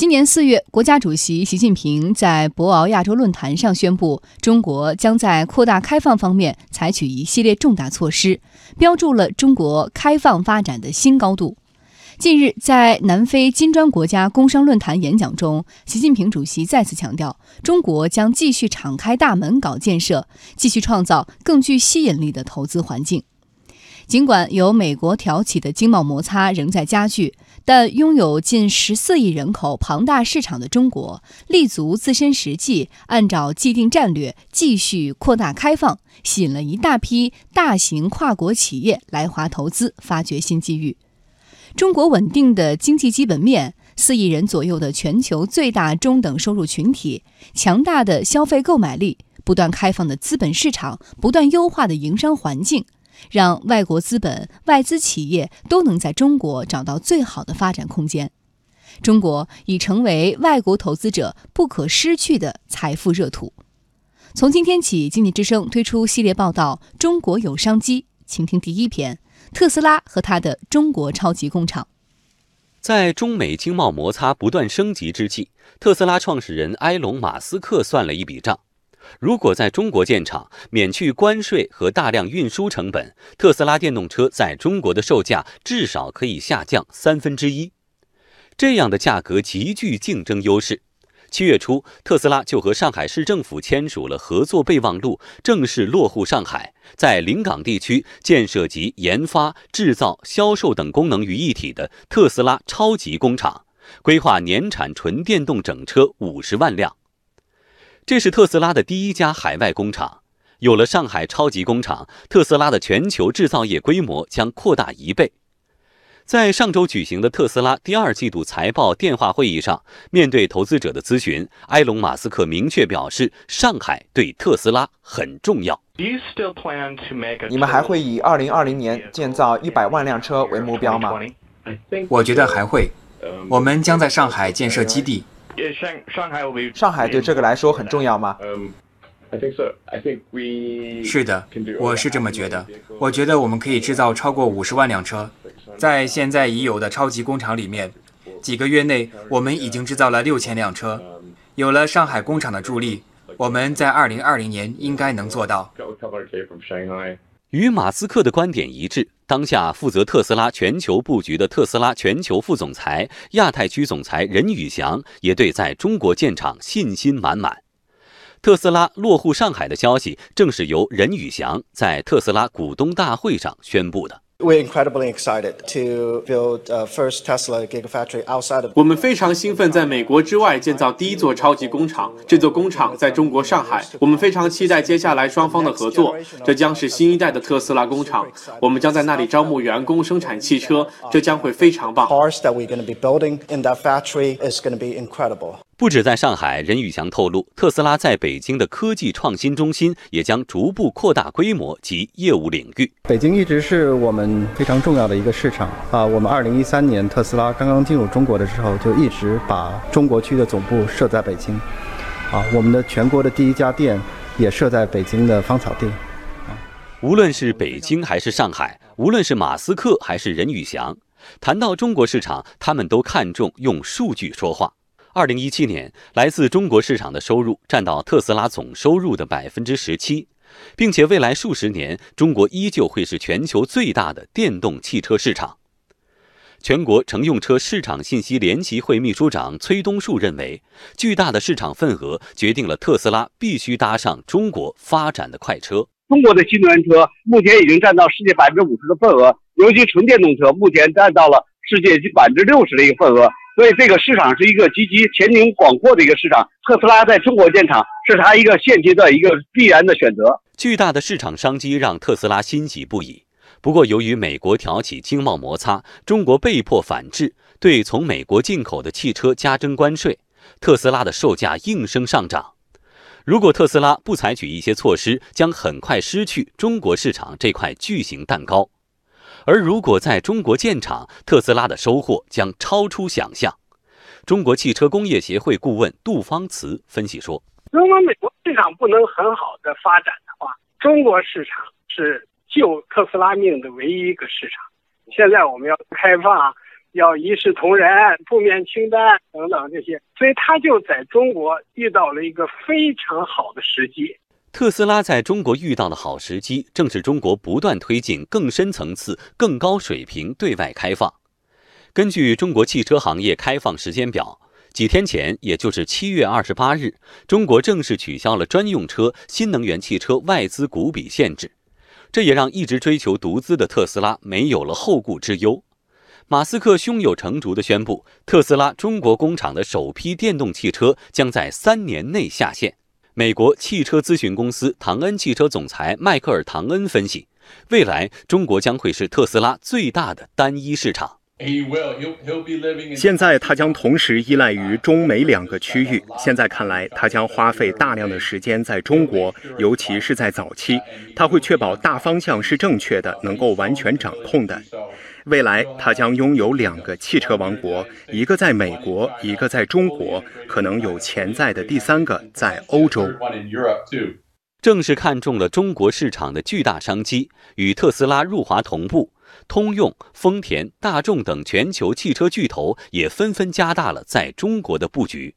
今年四月，国家主席习近平在博鳌亚洲论坛上宣布，中国将在扩大开放方面采取一系列重大措施，标注了中国开放发展的新高度。近日，在南非金砖国家工商论坛演讲中，习近平主席再次强调，中国将继续敞开大门搞建设，继续创造更具吸引力的投资环境。尽管由美国挑起的经贸摩擦仍在加剧，但拥有近十四亿人口庞大市场的中国，立足自身实际，按照既定战略继续扩大开放，吸引了一大批大型跨国企业来华投资，发掘新机遇。中国稳定的经济基本面、四亿人左右的全球最大中等收入群体、强大的消费购买力、不断开放的资本市场、不断优化的营商环境。让外国资本、外资企业都能在中国找到最好的发展空间。中国已成为外国投资者不可失去的财富热土。从今天起，经济之声推出系列报道《中国有商机》，请听第一篇：特斯拉和他的中国超级工厂。在中美经贸摩擦不断升级之际，特斯拉创始人埃隆·马斯克算了一笔账。如果在中国建厂，免去关税和大量运输成本，特斯拉电动车在中国的售价至少可以下降三分之一。这样的价格极具竞争优势。七月初，特斯拉就和上海市政府签署了合作备忘录，正式落户上海，在临港地区建设集研发、制造、销售等功能于一体的特斯拉超级工厂，规划年产纯电动整车五十万辆。这是特斯拉的第一家海外工厂。有了上海超级工厂，特斯拉的全球制造业规模将扩大一倍。在上周举行的特斯拉第二季度财报电话会议上，面对投资者的咨询，埃隆·马斯克明确表示，上海对特斯拉很重要。你们还会以二零二零年建造一百万辆车为目标吗？我觉得还会。我们将在上海建设基地。上海对这个来说很重要吗？是的，我是这么觉得。我觉得我们可以制造超过五十万辆车，在现在已有的超级工厂里面，几个月内我们已经制造了六千辆车。有了上海工厂的助力，我们在二零二零年应该能做到。与马斯克的观点一致。当下负责特斯拉全球布局的特斯拉全球副总裁、亚太区总裁任宇翔也对在中国建厂信心满满。特斯拉落户上海的消息，正是由任宇翔在特斯拉股东大会上宣布的。We're incredibly excited to build a first Tesla Gigafactory outside of. 我们非常兴奋，在美国之外建造第一座超级工厂。这座工厂在中国上海。我们非常期待接下来双方的合作。这将是新一代的特斯拉工厂。我们将在那里招募员工，生产汽车。这将会非常棒。Cars that we're going to be building in that factory is going to be incredible. 不止在上海，任宇翔透露，特斯拉在北京的科技创新中心也将逐步扩大规模及业务领域。北京一直是我们非常重要的一个市场啊。我们二零一三年特斯拉刚刚进入中国的时候，就一直把中国区的总部设在北京。啊，我们的全国的第一家店也设在北京的芳草地。啊，无论是北京还是上海，无论是马斯克还是任宇翔，谈到中国市场，他们都看重用数据说话。二零一七年，来自中国市场的收入占到特斯拉总收入的百分之十七，并且未来数十年，中国依旧会是全球最大的电动汽车市场。全国乘用车市场信息联席会秘书长崔东树认为，巨大的市场份额决定了特斯拉必须搭上中国发展的快车。中国的新能源车目前已经占到世界百分之五十的份额，尤其纯电动车目前占到了世界百分之六十的一个份额。所以，这个市场是一个积极前景广阔的一个市场。特斯拉在中国建厂是它一个现阶段一个必然的选择。巨大的市场商机让特斯拉欣喜不已。不过，由于美国挑起经贸摩擦，中国被迫反制，对从美国进口的汽车加征关税，特斯拉的售价应声上涨。如果特斯拉不采取一些措施，将很快失去中国市场这块巨型蛋糕。而如果在中国建厂，特斯拉的收获将超出想象。中国汽车工业协会顾问杜方慈分析说：“如果美国市场不能很好的发展的话，中国市场是救特斯拉命的唯一一个市场。现在我们要开放要一视同仁、负面清单等等这些，所以他就在中国遇到了一个非常好的时机。特斯拉在中国遇到的好时机，正是中国不断推进更深层次、更高水平对外开放。根据中国汽车行业开放时间表，几天前，也就是七月二十八日，中国正式取消了专用车新能源汽车外资股比限制，这也让一直追求独资的特斯拉没有了后顾之忧。马斯克胸有成竹地宣布，特斯拉中国工厂的首批电动汽车将在三年内下线。美国汽车咨询公司唐恩汽车总裁迈克尔·唐恩分析，未来中国将会是特斯拉最大的单一市场。现在他将同时依赖于中美两个区域。现在看来，他将花费大量的时间在中国，尤其是在早期，他会确保大方向是正确的，能够完全掌控的。未来，他将拥有两个汽车王国，一个在美国，一个在中国，可能有潜在的第三个在欧洲。正是看中了中国市场的巨大商机，与特斯拉入华同步。通用、丰田、大众等全球汽车巨头也纷纷加大了在中国的布局。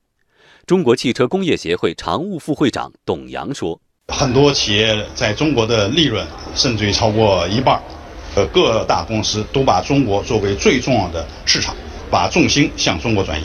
中国汽车工业协会常务副会长董阳说：“很多企业在中国的利润甚至于超过一半，呃，各大公司都把中国作为最重要的市场，把重心向中国转移。”